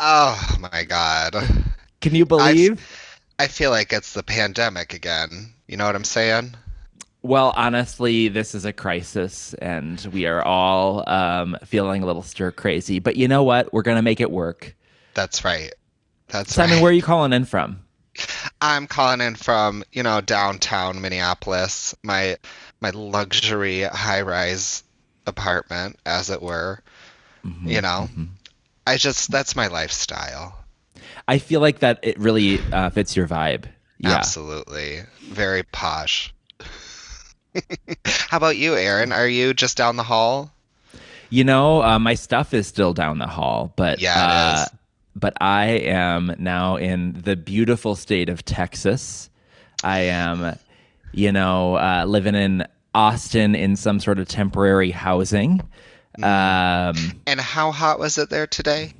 Oh my god. Can you believe? I feel like it's the pandemic again. You know what I'm saying? Well, honestly, this is a crisis, and we are all um, feeling a little stir crazy. But you know what? We're gonna make it work. That's right. That's Simon, right. where are you calling in from? I'm calling in from, you know, downtown Minneapolis, my my luxury high-rise apartment, as it were. Mm-hmm, You know, I just that's my lifestyle. I feel like that it really uh, fits your vibe. Yeah. Absolutely. Very posh. How about you, Aaron? Are you just down the hall? You know, uh, my stuff is still down the hall, but Yeah, uh, but I am now in the beautiful state of Texas. I am, you know, uh, living in Austin in some sort of temporary housing. Mm. Um, And how hot was it there today?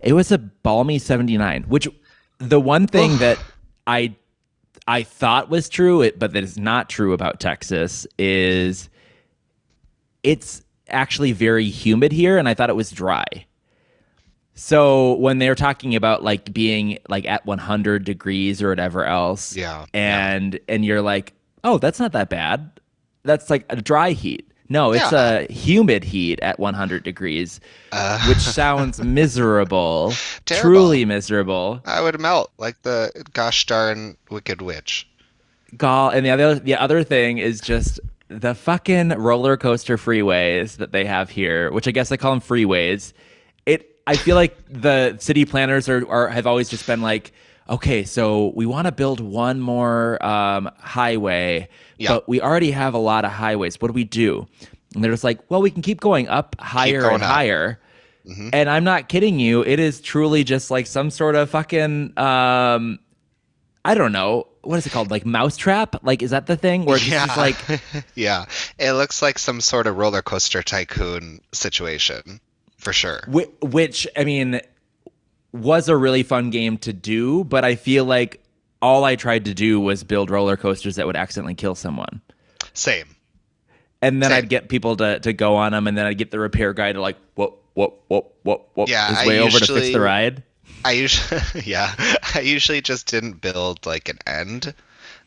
it was a balmy 79, which the one thing that I I thought was true, it, but that is not true about Texas is it's actually very humid here, and I thought it was dry. So when they're talking about like being like at 100 degrees or whatever else, Yeah, and and you're like, oh, that's not that bad. That's like a dry heat. No, it's Yeah. a humid heat at 100 degrees, Uh, which sounds miserable, truly miserable. I would melt like the gosh darn Wicked Witch. Gall, and the other the other thing is just the fucking roller coaster freeways that they have here, which I guess I call them freeways. It I feel like the city planners are, are have always just been like, okay, so we want to build one more um, highway, Yeah. but we already have a lot of highways. What do we do? And they're just like, well, we can keep going up higher going and up. Mm-hmm. higher. And I'm not kidding you. It is truly just like some sort of fucking um, I don't know what is it called, like mousetrap? Like is that the thing where it's just like yeah, it looks like some sort of roller coaster tycoon situation for sure. Whi- which I mean was a really fun game to do, but I feel like all I tried to do was build roller coasters that would accidentally kill someone. Same. And then Same. I'd get people to, to go on them, and then I'd get the repair guy to like whoop whoop whoop whoop whoop Yeah, his I way over to fix the ride. I usually, yeah, I usually just didn't build like an end.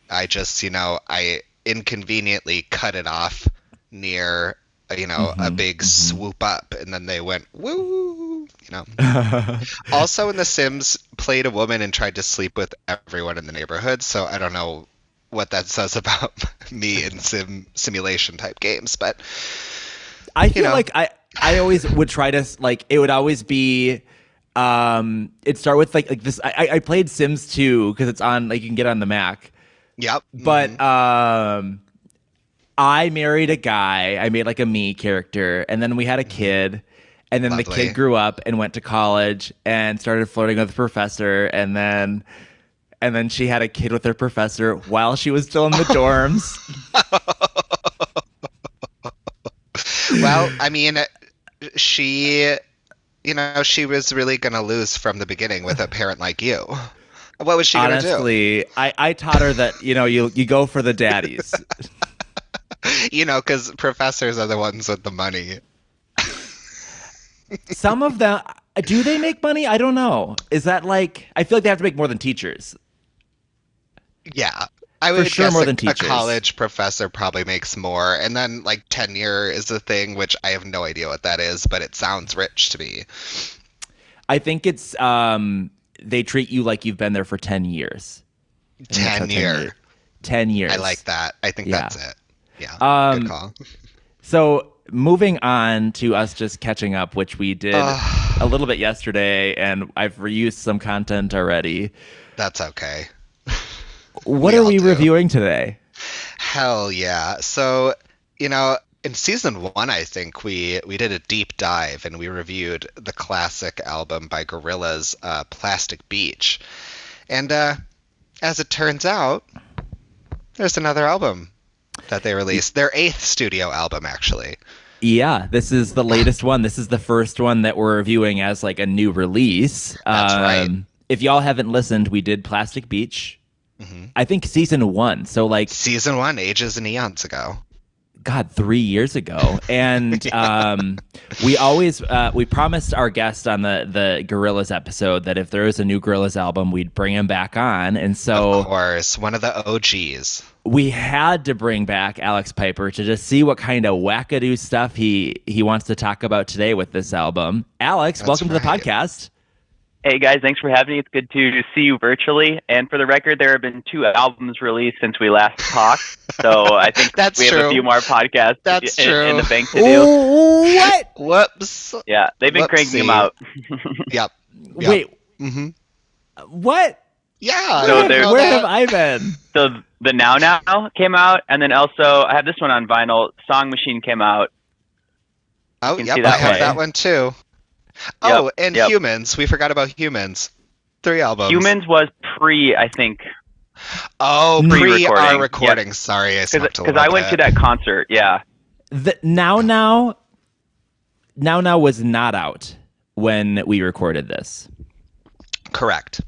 I just, you know, I inconveniently cut it off near, you know, Mm-hmm, a big swoop up, and then they went woo, you know. also, in The Sims, played a woman and tried to sleep with everyone in the neighborhood. So I don't know what that says about me in sim simulation type games, but I feel know. like I I always would try to like it would always be um it'd start with like like this I, I played Sims 2 because it's on like you can get it on the Mac. yep. But um I married a guy. I made like a me character and then we had a kid and then the kid grew up and went to college and started flirting with the professor and then and then she had a kid with her professor while she was still in the dorms. well, I mean, she, you know, she was really going to lose from the beginning with a parent like you. What was she going to do? Honestly, I, I taught her that, you know, you you go for the daddies. You know, because professors are the ones with the money. Some of them do they make money? I don't know. Is that like I feel like they have to make more than teachers. Yeah. I would sure guess more a, than a college professor probably makes more. And then, like, tenure is a thing, which I have no idea what that is, but it sounds rich to me. I think it's um they treat you like you've been there for 10 years. I think that's how Tenure. 10 years. I like that. I think Yeah. that's it. Yeah. Um, Good call. So, moving on to us just catching up, which we did a little bit yesterday and I've reused some content already. That's okay. What We are we do. reviewing today? Hell yeah. So, you know, in season one, I think we we did a deep dive and we reviewed the classic album by Gorillaz, uh, "Plastic Beach," and uh, as it turns out, there's another album that they released. Their eighth studio album, actually. Yeah, this is the latest one. This is the first one that we're reviewing as like a new release. That's right. If y'all haven't listened, we did Plastic Beach. Mm-hmm. I think season one. So like, Season one, ages and eons ago. God, three years ago, and um, we always uh, we promised our guest on the the Gorillaz episode that if there was a new Gorillaz album, we'd bring him back on, and so of course, one of the OGs. We had to bring back Alex Piper to just see what kind of wackadoo stuff he he wants to talk about today with this album. Alex, That's welcome to the podcast. Hey guys, thanks for having me. It's good to see you virtually. And for the record, there have been two albums released since we last talked. So I think That's we have true. a few more podcasts That's in, in the bank to do. What? Whoops. Yeah, they've been cranking them out. Yep. Yep. Wait, hmm what? Yeah. So I didn't know Where that. have I been? So the Now Now came out, and then also I have this one on vinyl. Song Machine came out. Oh, can yep. I that have way. that one too. Yep, Oh, and yep. Humanz. We forgot about Humanz. Three albums. Humanz was pre, I think, Oh, pre Pre-recording, our yep. Sorry, I because slept a because little I went to that concert. Yeah, The now now now now was not out when we recorded this. Correct.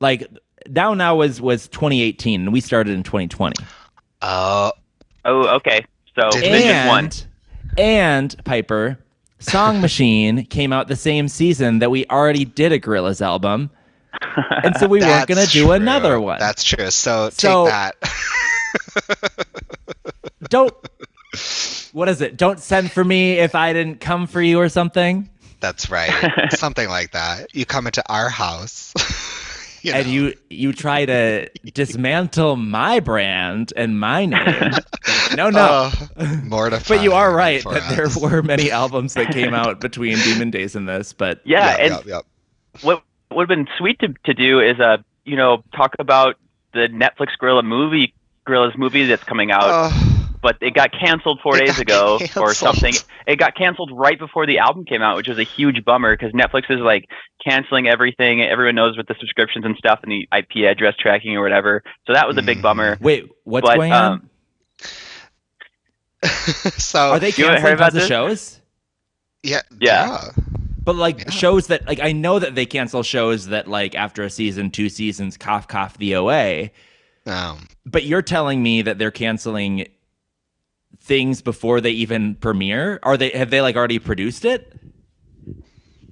Like now now was was 2018 and we started in 2020. Oh, uh, Oh, okay. So Did then we- just one. And and Piper Song Machine came out the same season that we already did a Gorillaz album. And so we weren't going to that's do another one. That's true. So, So- take that. Don't What is it? Don't send for me if I didn't come for you or something. That's right. Something like that. You come into our house. You and you you try to dismantle my brand and my name. No, no. Mortifying but you are right for that there were many albums that came out between Demon Days and this, but yeah, Yep, and yep, yep. what would have been sweet to, to do is uh you know talk about the Netflix Gorilla movie Gorilla's movie that's coming out, Oh, but it got canceled four It days got ago or something. It got canceled right before the album came out, which was a huge bummer because Netflix is like canceling everything. Everyone knows with the subscriptions and stuff and the IP address tracking or whatever. So that was a big bummer. wait, what's but going on? um, so Are they canceling heard about tons of this? shows? yeah, Yeah. But like Yeah. shows that like I know that they cancel shows that like after a season, two seasons, cough cough the OA. Um, But you're telling me that they're canceling things before they even premiere? Are they have they like already produced it?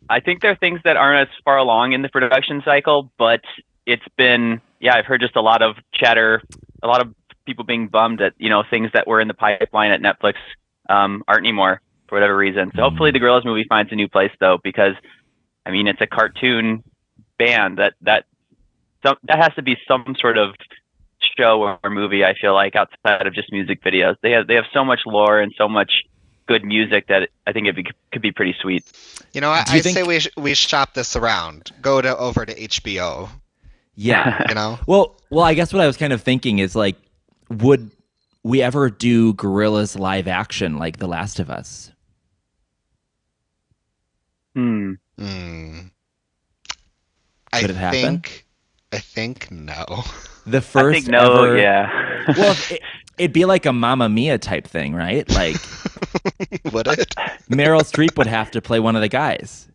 I think there are things that aren't as far along in the production cycle, but it's been yeah, I've heard just a lot of chatter, a lot of people being bummed that you know things that were in the pipeline at Netflix um, aren't anymore for whatever reason. So hopefully the Gorillaz movie finds a new place though, because I mean it's a cartoon band that that some, that has to be some sort of show or, or movie. I feel like outside of just music videos, they have they have so much lore and so much good music that I think it be, could be pretty sweet. you know, I, you I think- say we sh- we shop this around. Go to over to HBO. Yeah. You know, Well, well, I guess what I was kind of thinking is like, would we ever do Gorillaz live action like The Last of Us? Hmm. Hmm. Could I it happen? think. I think no. The I first think no, ever. yeah. Well, it, it'd be like a Mamma Mia type thing, right? Like Would it? Meryl Streep would have to play one of the guys.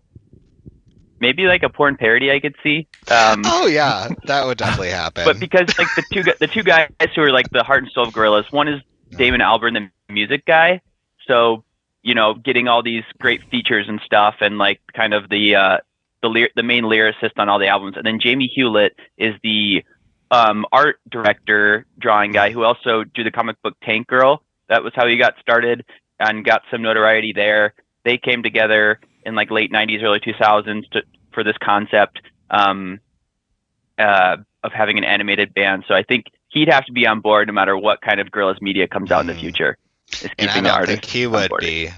maybe like a porn parody I could see. Um, Oh yeah, that would definitely happen. but because like the two the two guys who are like the heart and soul of Gorillaz, one is Damon Albarn, the music guy. So you know, getting all these great features and stuff, and like kind of the uh, the the main lyricist on all the albums, and then Jamie Hewlett is the um, art director, drawing guy who also drew the comic book Tank Girl. That was how he got started and got some notoriety there. They came together in like late '90s, early 2000s to, for this concept um, uh, of having an animated band. So I think he'd have to be on board no matter what kind of Gorillaz media comes out in the Mhm. future. Is and I the don't artist think he would be.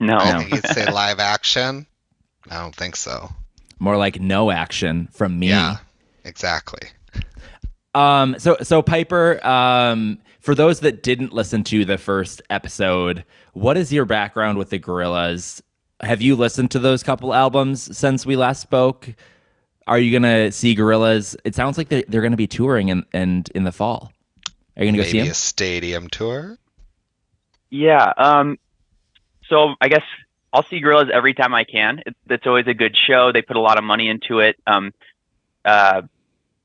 No. I think he'd say live action. I don't think so. More like no action from me. Yeah, exactly. Um, so so Piper, um, for those that didn't listen to the first episode, what is your background with the Gorillaz? Have you listened to those couple albums since we last spoke? Are you gonna see Gorillaz? It sounds like they're, they're gonna be touring and and in the fall. Are you gonna go see them? a stadium tour. Yeah. Um, so I guess I'll see Gorillaz every time I can. It, it's always a good show. They put a lot of money into it. Um, uh,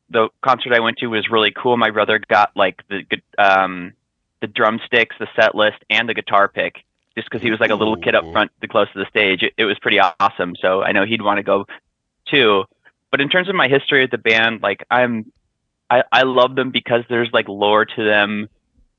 the concert I went to was really cool. My brother got like the um, the drumsticks, the set list, and the guitar pick. Just because he was like a little kid up front, the close to the stage, it, it was pretty awesome. So I know he'd want to go too. But in terms of my history with the band, like I'm, I, I love them because there's like lore to them.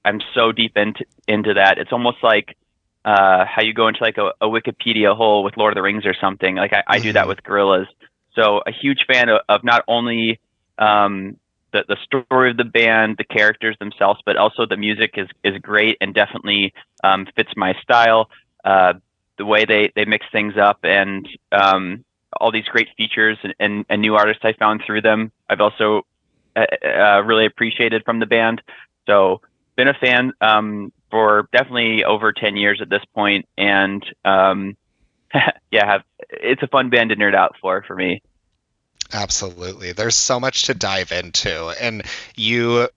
I'm so deep into into that. It's almost like uh, how you go into like a, a Wikipedia hole with Lord of the Rings or something. Like I, I do that Mhm. with Gorillaz. So a huge fan of, of not only um, the the story of the band, the characters themselves, but also the music is is great and definitely um, fits my style. Uh, the way they they mix things up and um, all these great features and, and, and new artists I found through them. I've also uh, uh, really appreciated from the band. So been a fan um, for definitely over 10 years at this point and um, yeah have it's a fun band to nerd out for for me Absolutely. There's so much to dive into. And you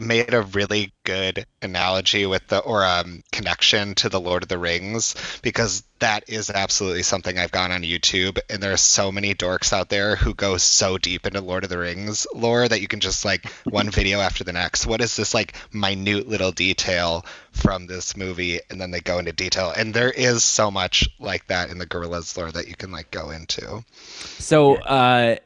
made a really good analogy with the or um connection to the Lord of the Rings because that is absolutely something I've gone on YouTube and there are so many dorks out there who go so deep into Lord of the Rings lore that you can just like one video after the next. What is this like minute little detail from this movie and then they go into detail and there is so much like that in the Gorillaz lore that you can like go into. So uh,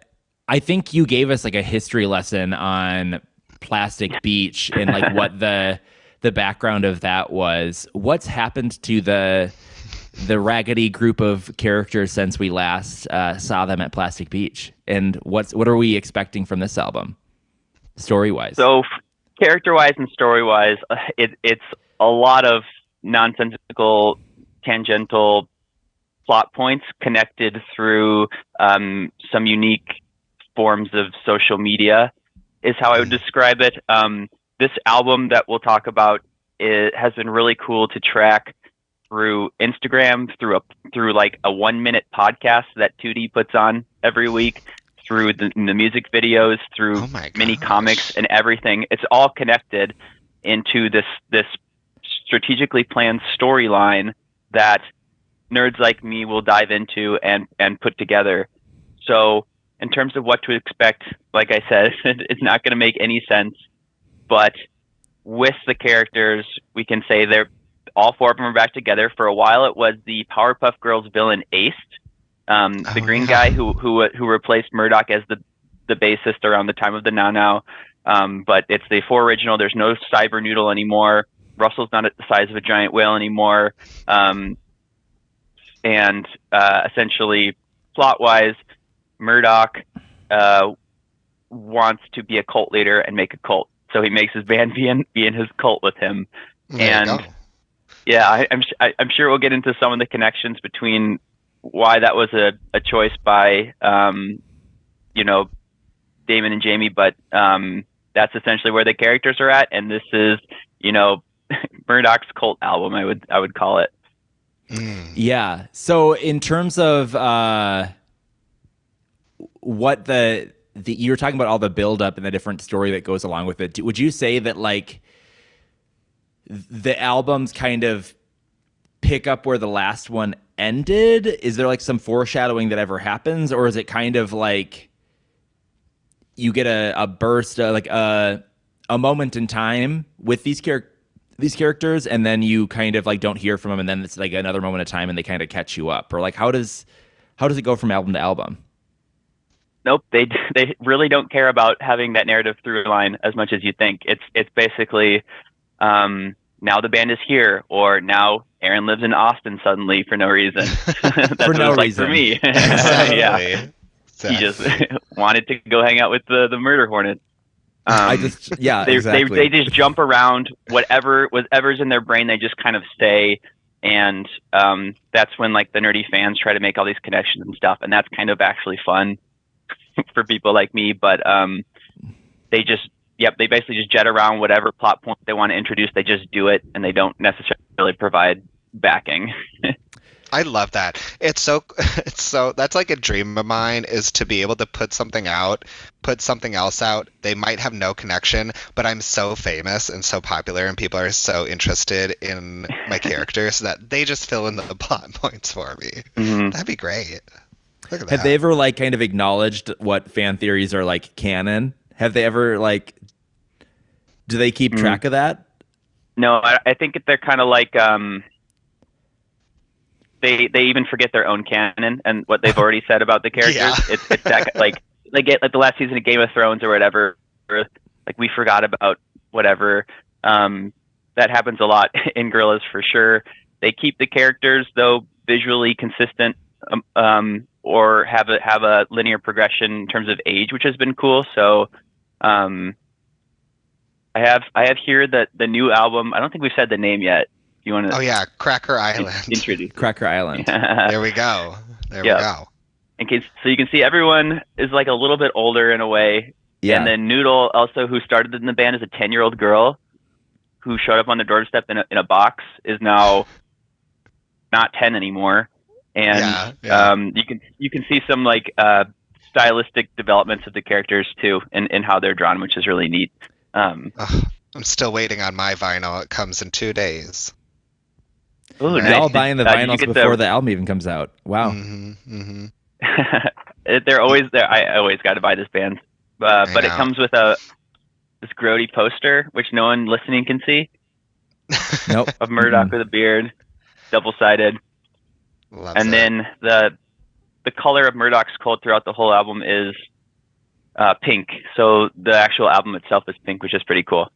I think you gave us like a history lesson on Plastic Beach and like what the the background of that was. What's happened to the the raggedy group of characters since we last uh, saw them at Plastic Beach, and what's what are we expecting from this album, story wise? So, character wise and story wise, it, it's a lot of nonsensical, tangential plot points connected through um, some unique forms of social media, is how I would describe it. Um, this album that we'll talk about it has been really cool to track through Instagram, through a through like a one minute podcast that 2D puts on every week, through the, the music videos, through Oh mini comics and everything. It's all connected into this this strategically planned storyline that nerds like me will dive into and and put together. So, in terms of what to expect, like I said, it's not going to make any sense, but with the characters, we can say they're all four of them are back together. For a while, it was the Powerpuff Girls villain Ace, um, the Oh, green yeah. guy who who who replaced Murdoc as the the bassist around the time of the Now Now. Um, but it's the four original. There's no Cyborg Noodle anymore. Russell's not at the size of a giant whale anymore. Um, and uh, essentially, plot wise, Murdoc uh, wants to be a cult leader and make a cult. So he makes his band be in, be in his cult with him. There And- Yeah, I, I'm s- I, I'm sure we'll get into some of the connections between why that was a, a choice by um, you know Damon and Jamie, but um, that's essentially where the characters are at, and this is you know Murdoc's cult album. I would I would call it. Mm. Yeah. So in terms of uh, what the the you were talking about all the buildup and the different story that goes along with it. Would you say that like the albums kind of pick up where the last one ended? Is there like some foreshadowing that ever happens, or is it kind of like you get a, a burst, uh, like a a moment in time with these characters? these characters and then you kind of like don't hear from them and then it's like another moment of time and they kind of catch you up or like how does how does it go from album to album Nope, they they really don't care about having that narrative through line as much as you think. It's it's basically um, now the band is here, or now Aaron lives in Austin suddenly for no reason. That's For what no it's like for reason. me. yeah, Exactly. he just wanted to go hang out with the the murder hornet. Um, i just yeah they, exactly they they just jump around whatever whatever's in their brain they just kind of stay and um, that's when like the nerdy fans try to make all these connections and stuff and that's kind of actually fun for people like me but um, they just yep they basically just jet around whatever plot point they want to introduce they just do it and they don't necessarily provide backing I love that. It's so it's so that's like a dream of mine is to be able to put something out, put something else out. They might have no connection, but I'm so famous and so popular and people are so interested in my characters that they just fill in the plot points for me. Mhm. That'd be great. Look at have that. they ever like kind of acknowledged what fan theories are like canon have they ever like do they keep Mm. track of that No, I, I think they're kind of like um, they they even forget their own canon and what they've already said about the characters. Yeah. It's it's that like they get like the last season of Game of Thrones or whatever. or, Like we forgot about whatever. Um, that happens a lot in Gorillaz for sure. They keep the characters though visually consistent, um, um, or have a have a linear progression in terms of age, which has been cool. So, um, I have I have here that the new album. I don't think we've said the name yet. You want to Oh yeah, Cracker Island. introduce? Cracker Island. There we go. There Yeah. we go. in case so you can see everyone is like a little bit older in a way Yeah. and then noodle also who started in the band as a 10 year old girl who showed up on the doorstep in a, in a box is now not 10 anymore and Yeah, yeah. um you can you can see some like uh stylistic developments of the characters too and, and how they're drawn which is really neat um Ugh, I'm still waiting on my vinyl. It comes in two days. ooh, You're nice. all buying the Uh, vinyls get before the album even comes out. Wow. hmm hmm they're always there. I always got to buy this band, uh, I but it comes with a this grody poster, which no one listening can see, Nope. of Murdoc Mm-mm. with a beard, double sided, Loves and it. then the the color of Murdoc's coat throughout the whole album is uh, pink. So the actual album itself is pink, which is pretty cool.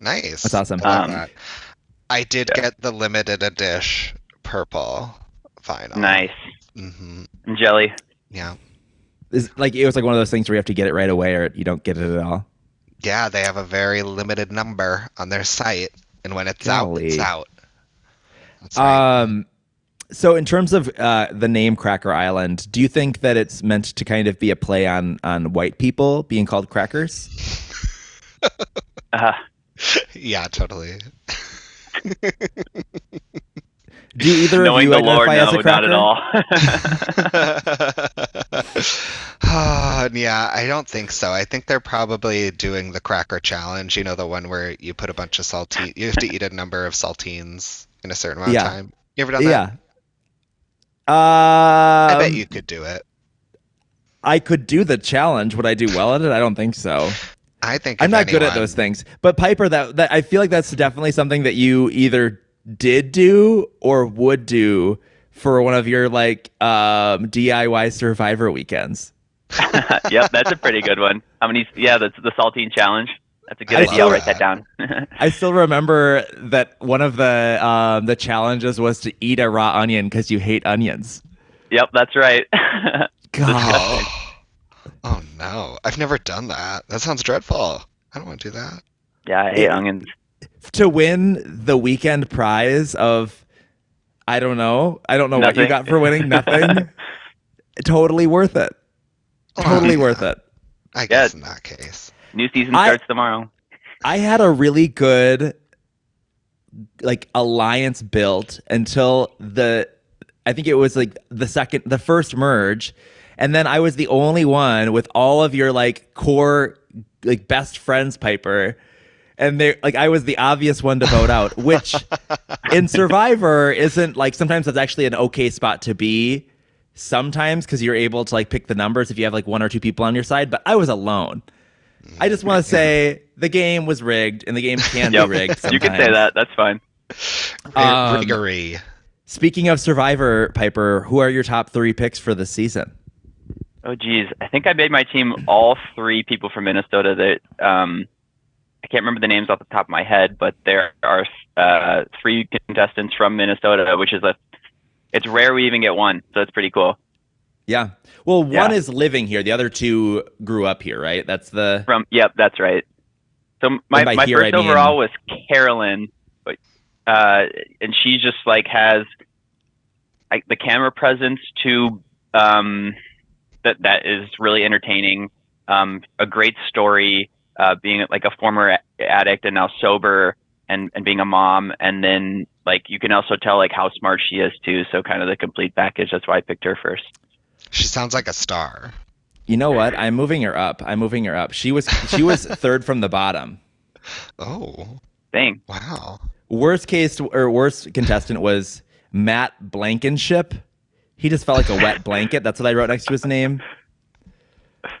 nice. That's awesome. I Um, that. I did yeah. get the limited edition purple vinyl. Nice hmm and jelly. Yeah. Is like it was like one of those things where you have to get it right away or you don't get it at all. Yeah, they have a very limited number on their site, and when it's out, it's out. That's right. Um, so in terms of uh, the name Cracker Island, do you think that it's meant to kind of be a play on on white people being called crackers? Uh, yeah, totally. Do either of you the Lord, identify as no, a cracker? not at all. Ah, yeah, I don't think so. I think they're probably doing the cracker challenge. You know, the one where you put a bunch of saltine. You have to eat a number of saltines in a certain amount Yeah. of time. You ever done that? Yeah. Uh, I bet you could do it. I could do the challenge. Would I do well at it? I don't think so. I think I'm if not good at those things. But Piper, that that I feel like that's definitely something that you either did do or would do for one of your like um, DIY Survivor weekends. yep, that's a pretty good one. How many? Yeah, that's the saltine challenge. That's a good I idea. I'll write that that. down. I still remember that one of the um, the challenges was to eat a raw onion because you hate onions. yep, that's right. God. Oh no, I've never done that. That sounds dreadful. I don't want to do that. yeah, I hate onions. to win the weekend prize of I don't know. I don't know what you got for winning nothing. totally worth it. Totally worth it. I guess in that case. New season I- starts tomorrow. I had a really good like alliance built until the I think it was like the second the first merge and then I was the only one with all of your like core like best friends Piper and they like I was the obvious one to vote out which in Survivor isn't like sometimes that's actually an okay spot to be sometimes cuz you're able to like pick the numbers if you have like one or two people on your side but I was alone. I just want to say the game was rigged and the game can Yep. be rigged sometimes. You can say that. That's fine. Um, Riggery. Speaking of Survivor, Piper, who are your top three picks for this season? Oh, geez. I think I made my team all three people from Minnesota that um, I can't remember the names off the top of my head, but there are uh, three contestants from Minnesota, which is a it's rare we even get one, so it's pretty cool. Yeah. Well, one Yeah. is living here. The other two grew up here, right? That's the From yep, that's right. So my my here, first I mean- overall was Carolyn, but uh, and she just like has like the camera presence to um, that that is really entertaining. Um, a great story, uh, being like a former addict and now sober, and and being a mom, and then like you can also tell like how smart she is too. So kind of the complete package. That's why I picked her first. She sounds like a star. You know what? I'm moving her up. I'm moving her up. She was she was third from the bottom. Oh, Dang. wow. Worst case or worst contestant was Matt Blankenship. He just felt like a wet blanket. That's what I wrote next to his name.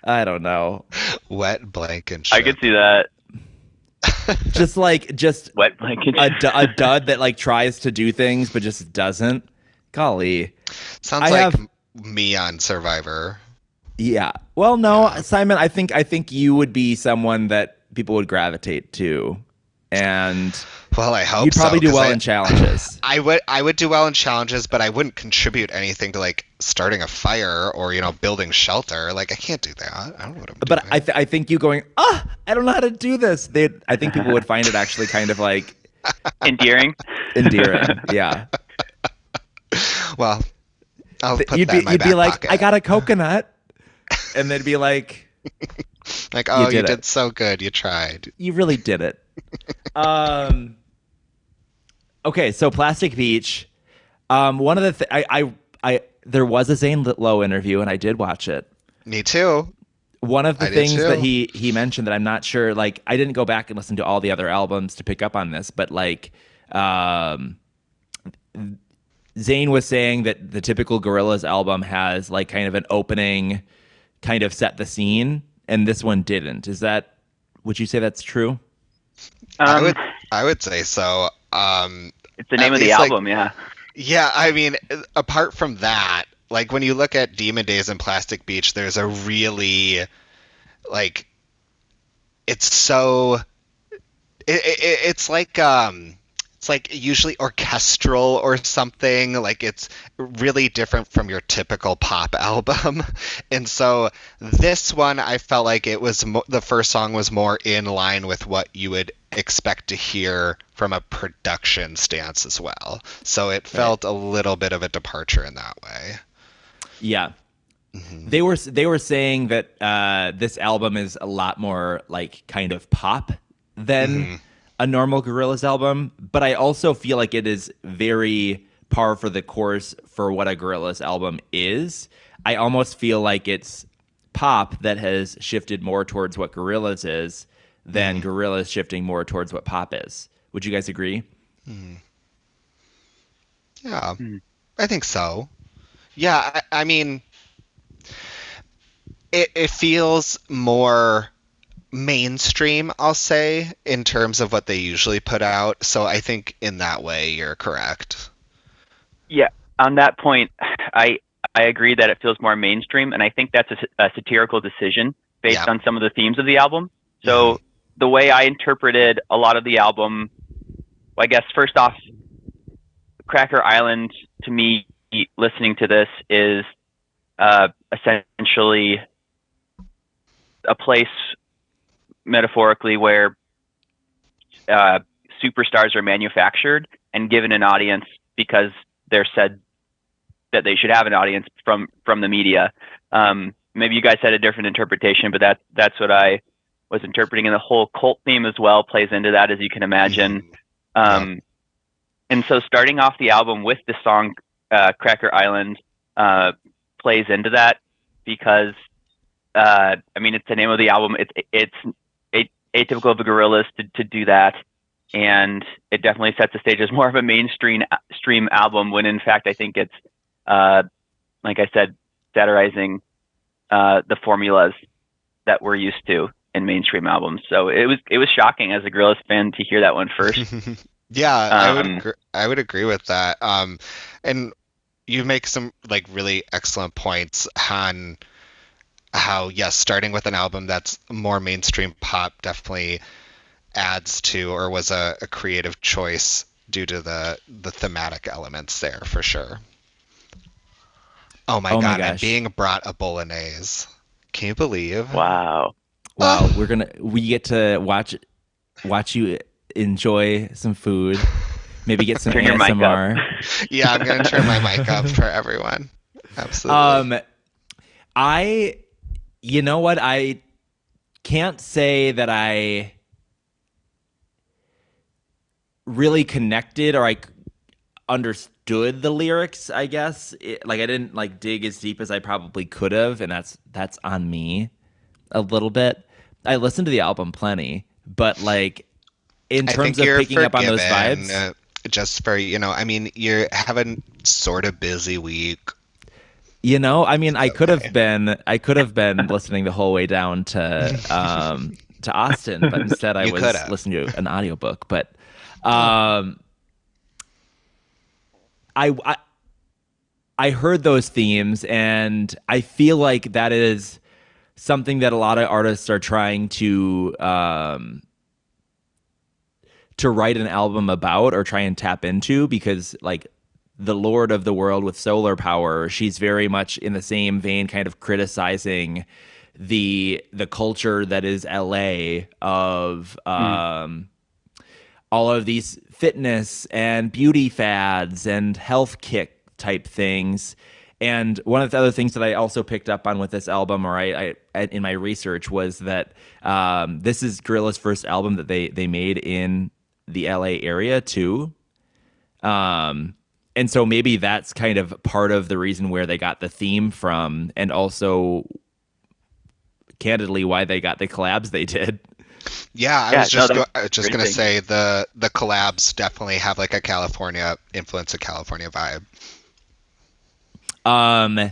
I don't know. Wet blanket. I could see that. just like just Wet blanket. a, dud that like tries to do things but just doesn't. Golly. Sounds I like have- m- me on Survivor. Yeah. Well, no, Simon, I think I think you would be someone that people would gravitate to. And Well, I hope you'd probably so, do 'cause well I, in challenges. I would I would do well in challenges, but I wouldn't contribute anything to like starting a fire or you know building shelter. Like I can't do that. I don't know what I'm But doing. I, th- I think you going, ah, I don't know how to do this. They, I think people would find it actually kind of like endearing. endearing. Yeah, well, I'll put you'd that be, in my you'd back be like, pocket. I got a coconut, and they'd be like, like oh you, did did so good. You tried. you really did it. um, okay, so Plastic Beach. Um, one of the th- I, I, I, there was a Zane Lowe interview, and I did watch it. Me too. one of the I things that he he mentioned that I'm not sure like I didn't go back and listen to all the other albums to pick up on this but like um Zane was saying that the typical Gorillaz album has like kind of an opening kind of set the scene and this one didn't is that would you say that's true I Um, would I would say so. Um, it's the name of the least, like- album, yeah. Yeah, I mean, apart from that, like when you look at Demon Days and Plastic Beach, there's a really, like, it's so, it, it, it's like, um, it's like usually orchestral or something. Like it's really different from your typical pop album, and so this one I felt like it was mo- the first song was more in line with what you would expect to hear from a production stance as well. So it felt a little bit of a departure in that way. yeah Mm-hmm. they were they were saying that uh, this album is a lot more like kind of pop than Mm-hmm. A normal Gorillaz album, but I also feel like it is very par for the course for what a Gorillaz album is. I almost feel like it's pop that has shifted more towards what Gorillaz is than Mm-hmm. Gorillaz shifting more towards what pop is. Would you guys agree? Yeah, I think so. Yeah, I, I mean, it it feels more mainstream, I'll say, in terms of what they usually put out. So I think in that way, you're correct. Yeah, on that point, I I agree that it feels more mainstream, and I think that's a, a satirical decision based Yeah. on some of the themes of the album. So the way I interpreted a lot of the album, well, I guess first off, Cracker Island to me, listening to this is uh, essentially a place metaphorically where uh, superstars are manufactured and given an audience because they're said that they should have an audience from from the media. Um, maybe you guys had a different interpretation, but that that's what I was interpreting, and the whole cult theme as well plays into that, as you can imagine. Um, And so, starting off the album with the song uh, "Cracker Island" uh, plays into that because, uh, I mean, it's the name of the album. It's it's atypical of the Gorillaz to, to do that, and it definitely sets the stage as more of a mainstream stream album. When in fact, I think it's, uh, like I said, satirizing uh, the formulas that we're used to in mainstream albums. So it was it was shocking as a Gorillaz fan to hear that one first. yeah, I would Um, agree, I would agree with that. Um, and you make some like really excellent points on how yes, starting with an album that's more mainstream pop definitely adds to or was a, a creative choice due to the the thematic elements there for sure. Oh my Oh my god, I'm being brought a bolognese. Can you believe? wow. Wow, we're gonna we get to watch watch you enjoy some food, maybe get some Turn your mic up. ASMR. Yeah, I'm gonna turn my mic up for everyone. Absolutely. Um, I, you know what? I can't say that I really connected or I understood the lyrics. I guess it, like I didn't like dig as deep as I probably could have, and that's that's on me a little bit. I listened to the album plenty, but like in terms of picking up on those vibes. uh, just for you know, I mean, you're having sort of busy week. You know, I mean, I could have been, I could have been listening the whole way down to, um, to Austin, but instead I was listening to an audiobook. But um, I, I I heard those themes, and I feel like that is something that a lot of artists are trying to um, to write an album about or try and tap into because like the Lorde of the world with solar power she's very much in the same vein kind of criticizing the the culture that is LA of um all of these fitness and beauty fads and health kick type things and one of the other things that I also picked up on with this album, or I, I in my research, was that um, this is Gorilla's first album that they they made in the LA area too. Um, and so maybe that's kind of part of the reason where they got the theme from, and also, candidly, why they got the collabs they did. Yeah, I Yeah, was just that's go- I was just gonna thing. say the the collabs definitely have like a California influence, a California vibe. Um,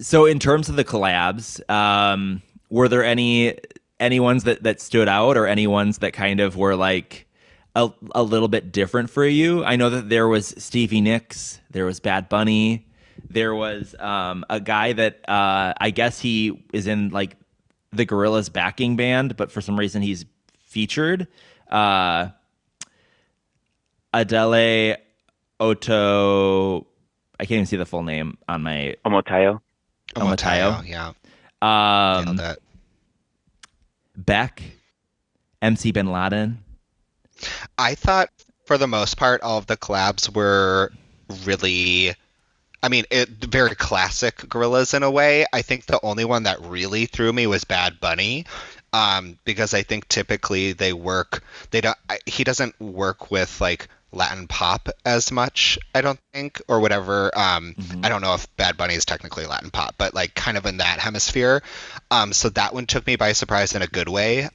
so in terms of the collabs, um, were there any any ones that that stood out, or any ones that kind of were like a a little bit different for you? I know that there was Stevie Nicks, there was Bad Bunny, there was um, a guy that uh, I guess he is in like the Gorillaz backing band, but for some reason he's featured. Uh, Adele Oto. I can't even see the full name on my. Omotayo. Omotayo. yeah, Um, nailed it. Beck, MC Bin Laden. I thought for the most part all of the collabs were really I mean, it, very classic Gorillaz in a way. I think the only one that really threw me was Bad Bunny, um, because I think typically they work. They don't. I, he doesn't work with like Latin pop as much. I don't think, or whatever. Um, I don't know if Bad Bunny is technically Latin pop, but like kind of in that hemisphere. Um, so that one took me by surprise in a good way.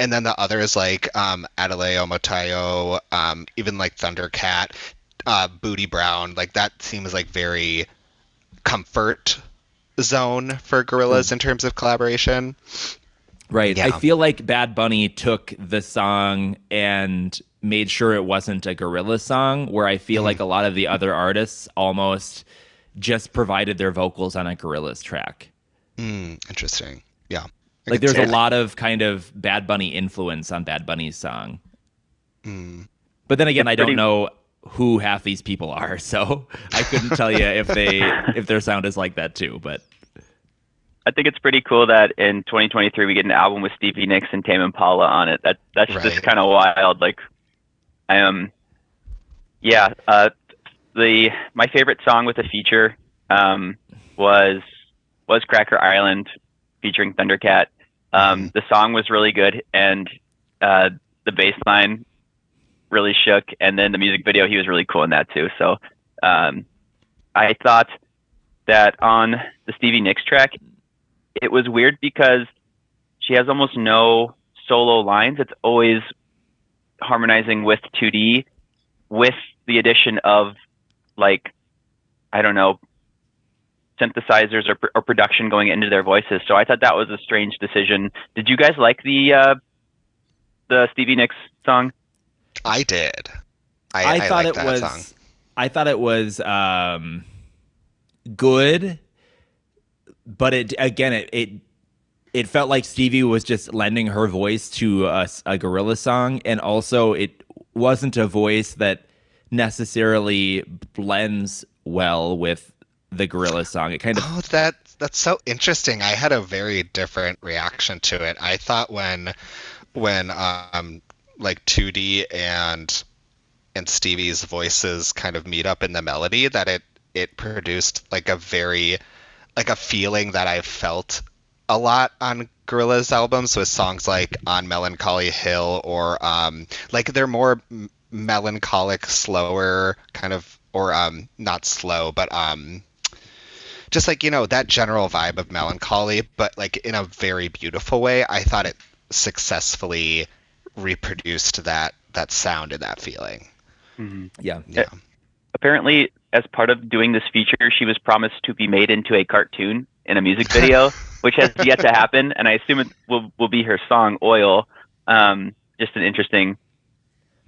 And then the other is like um, Omotayo, um, even like Thundercat, uh, Booty Brown, like that seems like very comfort zone for Gorillaz in terms of collaboration. Right. I feel like Bad Bunny took the song and made sure it wasn't a gorilla song, where I feel like a lot of the other artists almost just provided their vocals on a Gorillaz track. Mm, interesting. Yeah. I Like there's a that. lot of kind of Bad Bunny influence on Bad Bunny's song. Mm. But then again, It's I don't pretty- know who half these people are, so I couldn't tell you if they if their sound is like that too. But I think it's pretty cool that in 2023 we get an album with Stevie Nicks and Tame Impala on it. That that's Right. just kind of wild. Like, I um, yeah. Uh, the my favorite song with a feature um was was Cracker Island featuring Thundercat. Um, the song was really good and uh, the bass line really shook, and then the music video he was really cool in that too. So um, I thought that on the Stevie Nicks track, it was weird because she has almost no solo lines. It's always harmonizing with 2D with the addition of like I don't know synthesizers or, pr- or production going into their voices. So I thought that was a strange decision. Did you guys like the uh, the Stevie Nicks song? I did. I, I, I, thought liked it that was song. I thought it was um good but it again it it it felt like Stevie was just lending her voice to a gorilla song and also it wasn't a voice that necessarily blends well with the gorilla song it kind of Oh, that that's so interesting. I had a very different reaction to it. I thought when when um like 2D and and Stevie's voices kind of meet up in the melody that it it produced like a very like a feeling that I felt a lot on Gorillaz albums with songs like On Melancholy Hill or um like they're more melancholic, slower kind of or um not slow, but um just like you know that general vibe of melancholy but like in a very beautiful way i thought it successfully reproduced that that sound and that feeling. Yeah. Yeah. Apparently, as part of doing this feature, she was promised to be made into a cartoon in a music video, which has yet to happen, and I assume it will will be her song "Oil." Um, just an interesting,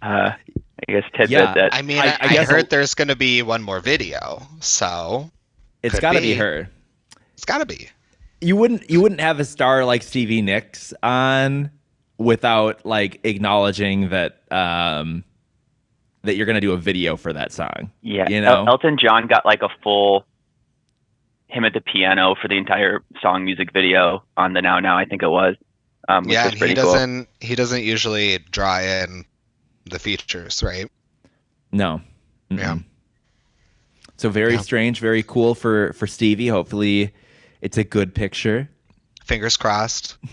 uh, I guess tidbit Yeah, that I mean, I- I, I I guess heard there's going to be one more video, so It's Could got to be be. her. it's got to be. You wouldn't you wouldn't have a star like Stevie Nicks on without like acknowledging that um that you're gonna do a video for that song. Yeah, You El- know? Elton John got like a full him at the piano for the entire song music video on the Now Now. I think it was. Um, which yeah, was pretty he doesn't he doesn't usually draw in the features, right? No. Mm-mm. Yeah. So very Yeah. strange, very cool for for Stevie. Hopefully, it's a good picture. Fingers crossed.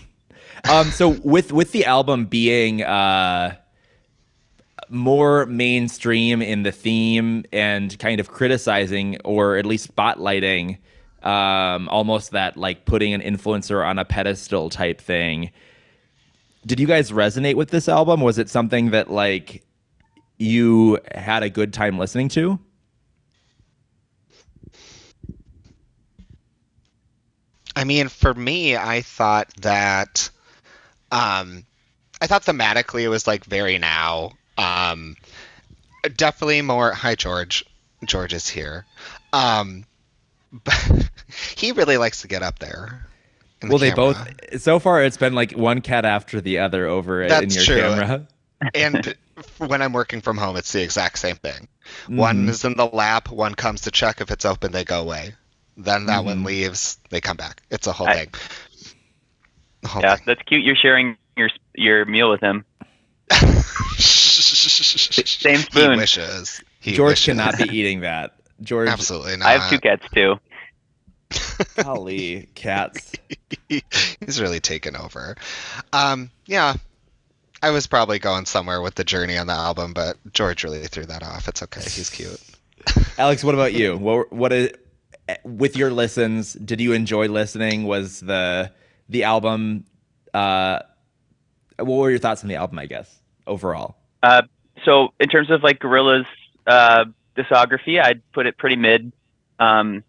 Um, so with with the album being uh more mainstream in the theme and kind of criticizing or at least spotlighting um almost that like putting an influencer on a pedestal type thing did you guys resonate with this album was it something that like you had a good time listening to I mean, for me, I thought that, um, I thought thematically it was like very now. Um, definitely more. Hi, George. George is here. Um, but he really likes to get up there. the well they camera. both so far it's been like one cat after the other over it in That's your true. camera and when I'm working from home, it's the exact same thing. One Mhm. is in the lap, one comes to check if it's open, they go away. Then that one Mhm. leaves, they come back. It's a whole I- thing. The whole Yeah, thing. that's cute. You're sharing your your meal with him. Same Same spoon. He wishes. He george wishes. cannot be eating that george Absolutely not. I have two cats too. golly cats He's really taken over. Um, yeah, I was probably going somewhere with the journey on the album, but George really threw that off. It's okay. He's cute. Alex, what about you? What what is with your listens? Did you enjoy listening? Was the the album? Uh, what were your thoughts on the album? I guess overall. Uh, so in terms of like Gorillaz uh, discography, I'd put it pretty mid. Um,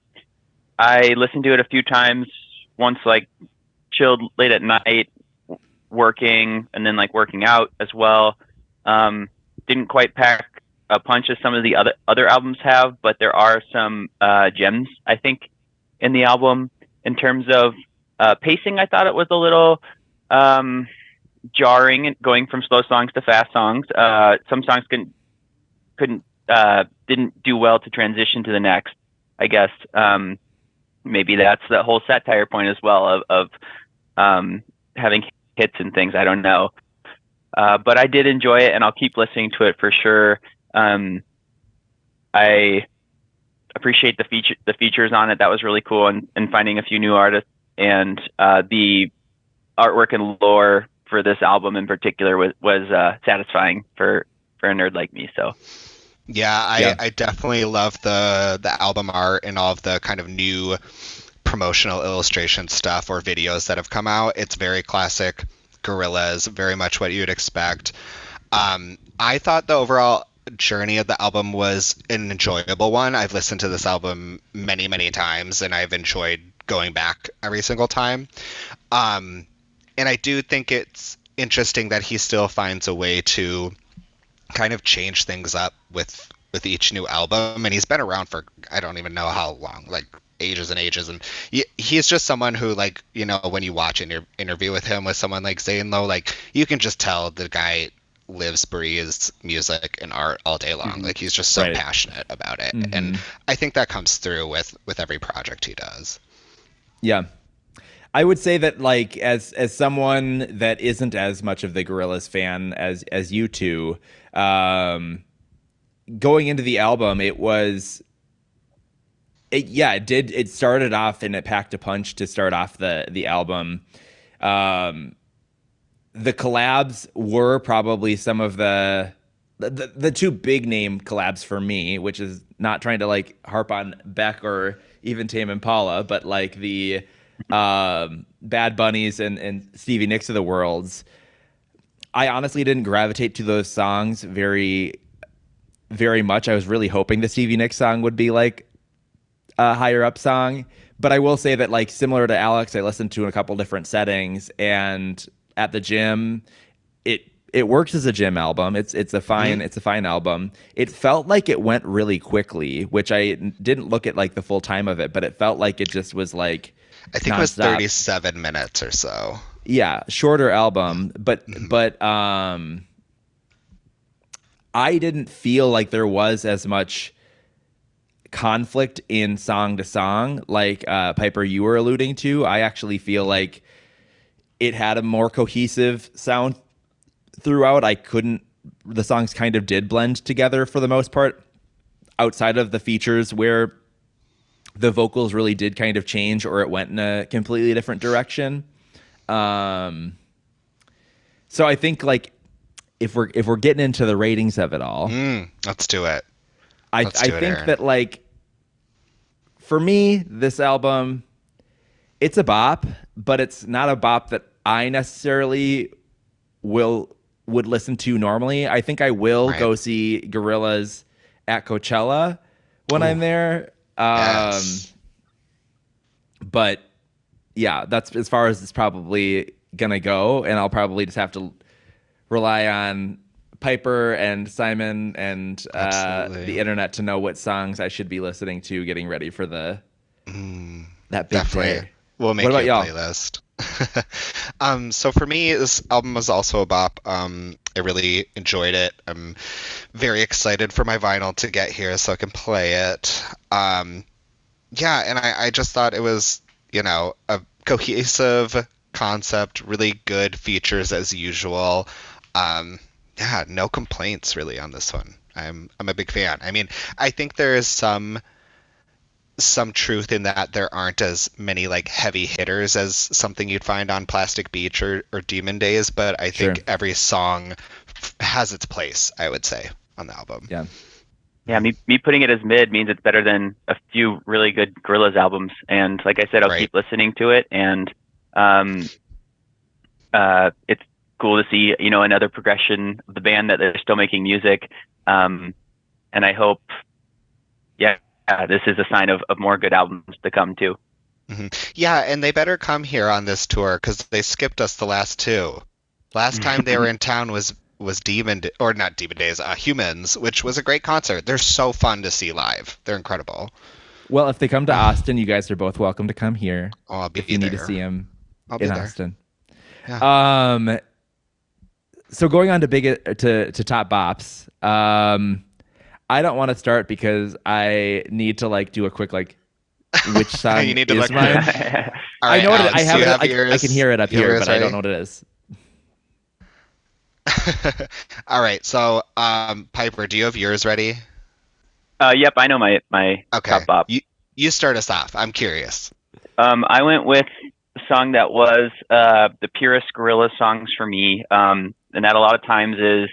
I listened to it a few times. Once like chilled late at night, working, and then like working out as well. Um, didn't quite pack a punch as some of the other other albums have, but there are some uh, gems I think in the album. In terms of uh, pacing, I thought it was a little. Um, jarring going from slow songs to fast songs. Uh, some songs couldn't couldn't uh, didn't do well to transition to the next. I guess um, maybe that's the whole satire point as well of, of um, having hits and things. I don't know, uh, but I did enjoy it, and I'll keep listening to it for sure. Um, I appreciate the feature the features on it. That was really cool, and, and finding a few new artists and uh, the artwork and lore for this album in particular was was uh, satisfying for for a nerd like me. So Yeah, I, Yeah. I definitely love the the album art and all of the kind of new promotional illustration stuff or videos that have come out. It's very classic Gorillaz, very much what you'd expect. Um, I thought the overall journey of the album was an enjoyable one. I've listened to this album many, many times, and I've enjoyed going back every single time. Um, and I do think it's interesting that he still finds a way to kind of change things up with with each new album and he's been around for i don't even know how long like ages and ages and he, he's just someone who like you know when you watch an inter- interview with him with someone like Zane Lowe like you can just tell the guy lives breathes music and art all day long Mhm. like he's just so Right. passionate about it Mhm. and i think that comes through with with every project he does Yeah. I would say that like as as someone that isn't as much of the Gorillaz fan as as you two, um going into the album it was it yeah, it did it started off and it packed a punch to start off the the album. Um the collabs were probably some of the the, the two big name collabs for me, which is not trying to like harp on Beck or even Tame Impala, but like the um, Bad Bunnies and, and Stevie Nicks of the worlds. I honestly didn't gravitate to those songs very, very much. I was really hoping the Stevie Nicks song would be like a higher up song, but I will say that like similar to Alex, I listened to in a couple different settings and at the gym, it it works as a gym album. It's it's a fine mm-hmm. it's a fine album. It felt like it went really quickly, which I didn't look at like the full time of it, but it felt like it just was like I think nonstop. it was 37 minutes or so. Yeah, shorter album, but mm-hmm. but um I didn't feel like there was as much conflict in song to song like uh, Piper you were alluding to. I actually feel like it had a more cohesive sound throughout. I couldn't the songs kind of did blend together for the most part outside of the features where the vocals really did kind of change or it went in a completely different direction. Um so I think like if we're if we're getting into the ratings of it all, mm, let's do it. I let's I do think it, that like for me, this album, it's a bop, but it's not a bop that I necessarily will would listen to normally. I think I will right. go see Gorillaz at Coachella when Ooh. I'm there. Um, yes. But yeah, that's as far as it's probably gonna go, and I'll probably just have to rely on Piper and Simon and uh, the internet to know what songs I should be listening to, getting ready for the mm, that big definitely. day. We'll make what about y'all? playlist. um, so for me, this album was also a bop. Um, I really enjoyed it. I'm very excited for my vinyl to get here so I can play it. Um, yeah, and I, I just thought it was, you know, a cohesive concept, really good features as usual. Um, yeah, no complaints really on this one. I'm I'm a big fan. I mean, I think there is some some truth in that there aren't as many like heavy hitters as something you'd find on Plastic Beach or, or Demon Days, but I think sure. every song f- has its place, I would say, on the album. Yeah. Yeah, me, me putting it as mid means it's better than a few really good Gorillaz albums. And like I said, I'll right. keep listening to it. And um, uh, it's cool to see, you know, another progression of the band that they're still making music. Um, and I hope, yeah, uh, this is a sign of, of more good albums to come too. Mm-hmm. Yeah, and they better come here on this tour because they skipped us the last two. Last time they were in town was was Demon or not Demon Days, uh, Humanz, which was a great concert. They're so fun to see live. They're incredible. Well, if they come to Austin, you guys are both welcome to come here. Oh, I'll be if you there. need to see them in Austin. Yeah. Um, so going on to big to to top bops. Um, I don't want to start because I need to like do a quick like which song you need to is look mine. right, I know Alex, what it, I have, it, have I, I, can hear it up here, but ready? I don't know what it is. All right, so um, Piper, do you have yours ready? Uh, yep, I know my my okay. top bop. You you start us off. I'm curious. Um, I went with a song that was uh, the purest Gorilla songs for me, um, and that a lot of times is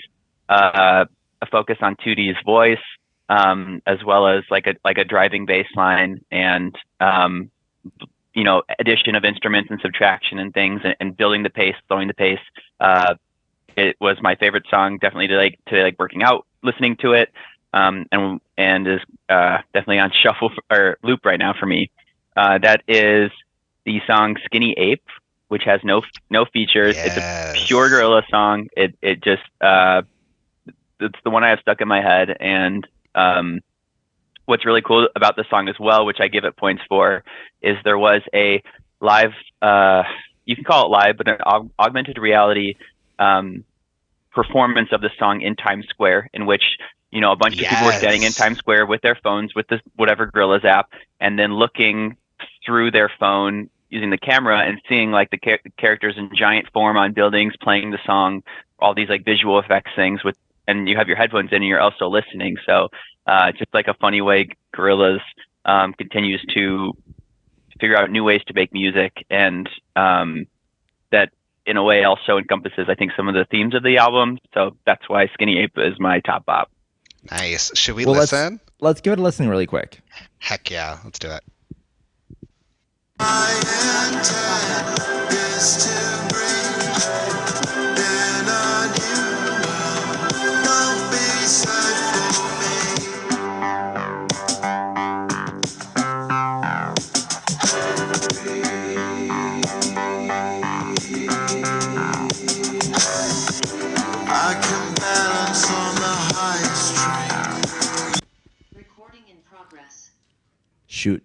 uh, a focus on 2D's voice, um, as well as like a like a driving bass line and um, you know addition of instruments and subtraction and things and, and building the pace, slowing the pace. Uh, it was my favorite song, definitely to like to like working out, listening to it, um, and and is uh, definitely on shuffle or loop right now for me. Uh, that is the song "Skinny Ape," which has no no features. Yes. It's a pure gorilla song. It it just uh, it's the one I have stuck in my head. And um, what's really cool about the song as well, which I give it points for, is there was a live, uh, you can call it live, but an aug- augmented reality um, performance of the song in Times Square, in which you know a bunch yes. of people were standing in Times Square with their phones, with this whatever Gorillaz app, and then looking through their phone using the camera and seeing like the char- characters in giant form on buildings playing the song all these like visual effects things with and you have your headphones in and you're also listening. So uh, just like a funny way Gorillaz um, continues to figure out new ways to make music and um, that in a way also encompasses I think some of the themes of the album. So that's why Skinny Ape is my top bop. Nice. Should we well, listen? Let's, let's give it a listen really quick. Heck yeah, let's do it. progress. Shoot.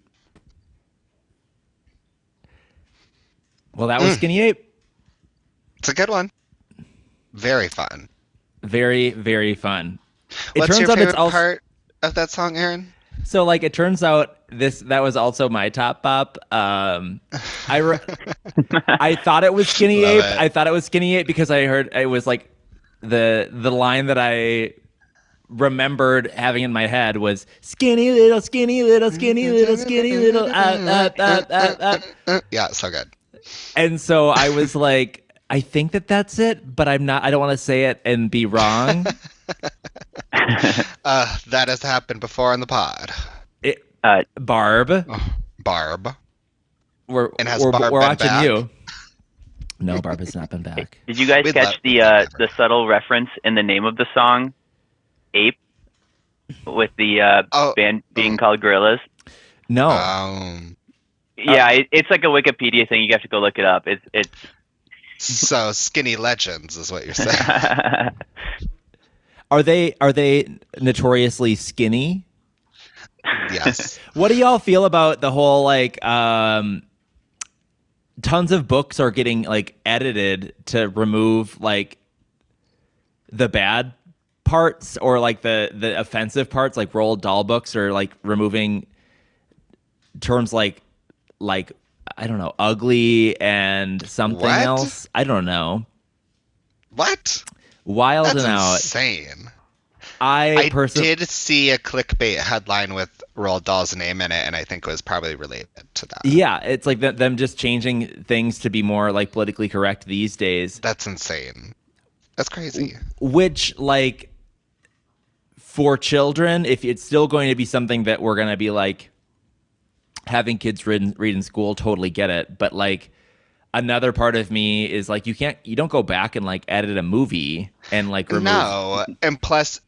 Well, that was Mm. Skinny Ape. It's a good one. Very fun. Very, very fun. It What's turns your out favorite it's also part of that song, Aaron? so like it turns out this that was also my top bop. Um, I re- I thought it was Skinny Love Ape. it. I thought it was Skinny Ape because I heard it was like the the line that I remembered having in my head was skinny little skinny little skinny little skinny little up up up up up Uh, yeah, so good. and so I was like I think that that's it but I'm not I don't want to say it and be wrong Uh, that has happened before on the pod. it, Uh, Barb Barb. we're And has we're, Barb we're been watching back? you no Barb has not been back Did you guys We'd catch the uh, the subtle reference in the name of the song, "Ape," with the uh, Oh, band being called Gorillaz? no um, Yeah, it, it's like a Wikipedia thing. You have to go look it up. It's it's. so skinny legends is what you're saying. Are they are they notoriously skinny? yes. What do y'all feel about the whole like um tons of books are getting like edited to remove like the bad parts or like the the offensive parts like Roald Dahl books or like removing terms like like I don't know, ugly and something What? else. I don't know. What? Wild That's and out. insane. I, I personally did see a clickbait headline with Roald Dahl's name in it, and I think it was probably related to that. Yeah, it's like th- them just changing things to be more like politically correct these days, That's insane. That's crazy. which like for children, if it's still going to be something that we're going to be like having kids read, read in school, totally get it. But like another part of me is like you can't you don't go back and like edit a movie and like remove No, and plus,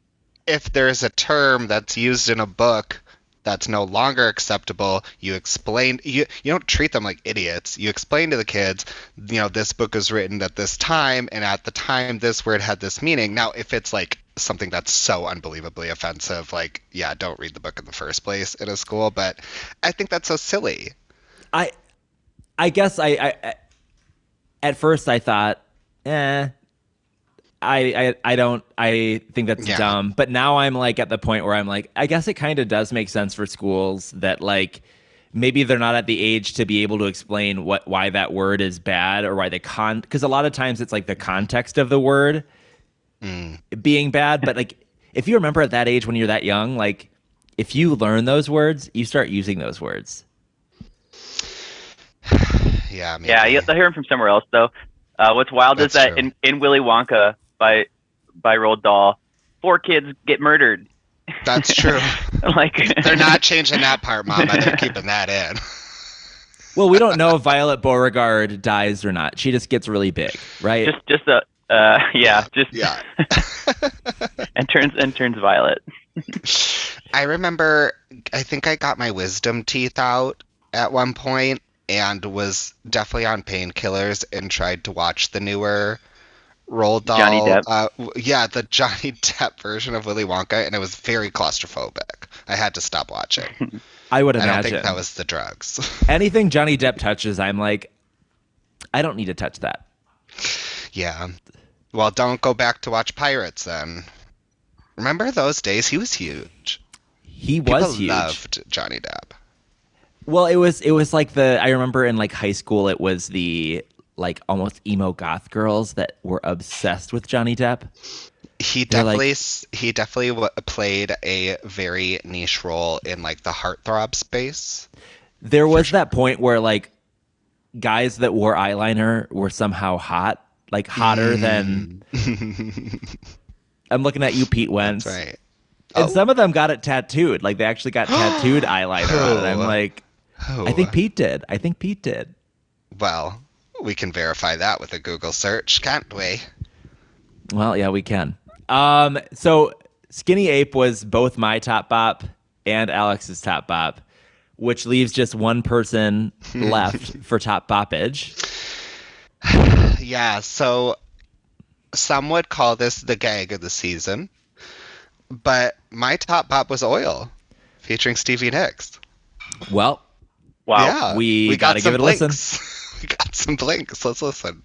if there's a term that's used in a book that's no longer acceptable, you explain. You you don't treat them like idiots. You explain to the kids, you know, this book was written at this time, and at the time this word had this meaning. Now, if it's like something that's so unbelievably offensive, like yeah, don't read the book in the first place in a school. But I think that's so silly. I I guess I, I I- at first I thought, eh. I, I I don't I think that's Yeah. dumb. But now I'm like at the point where I'm like, I guess it kind of does make sense for schools that like maybe they're not at the age to be able to explain what why that word is bad or why the con because a lot of times it's like the context of the word Mm. being bad. But like if you remember at that age when you're that young, like if you learn those words, you start using those words. Yeah, maybe. Yeah, you have to hear them from somewhere else though. Uh, what's wild That's is that true. in, in Willy Wonka by by Roald Dahl, four kids get murdered. that's true. like They're not changing that part, Mama. They're keeping that in. Well, we don't know if Violet Beauregarde dies or not. She just gets really big, right? just just a uh, yeah, just Yeah. and turns and turns violet. I remember, I think I got my wisdom teeth out at one point and was definitely on painkillers and tried to watch the newer Roald Dahl. Johnny Depp. Uh, yeah, the Johnny Depp version of Willy Wonka, and it was very claustrophobic. I had to stop watching. I would imagine. I don't think that was the drugs. Anything Johnny Depp touches, I'm like, I don't need to touch that. yeah. Well, don't go back to watch Pirates then. Remember those days? He was huge. He People was huge. He loved Johnny Depp. Well, it was it was like the I remember in like high school it was the like almost emo goth girls that were obsessed with Johnny Depp. He They're like- definitely s he definitely w- played a very niche role in like the heartthrob space. There was that point where like guys that wore eyeliner were somehow hot, like hotter than I'm looking at you, Pete Wentz. That's right. And Oh. some of them got it tattooed. Like they actually got tattooed eyeliner on it. I'm Oh. like, Oh, I think Pete did. I think Pete did. well, we can verify that with a Google search, can't we? Well, yeah, we can. Um, so Skinny Ape was both my top bop and Alex's top bop, which leaves just one person left for top boppage. Yeah, so some would call this the gag of the season, but my top pop was oil. featuring Stevie Nicks. Well, Wow. Yeah, we gotta some give it a listen. we got some blinks. Let's listen.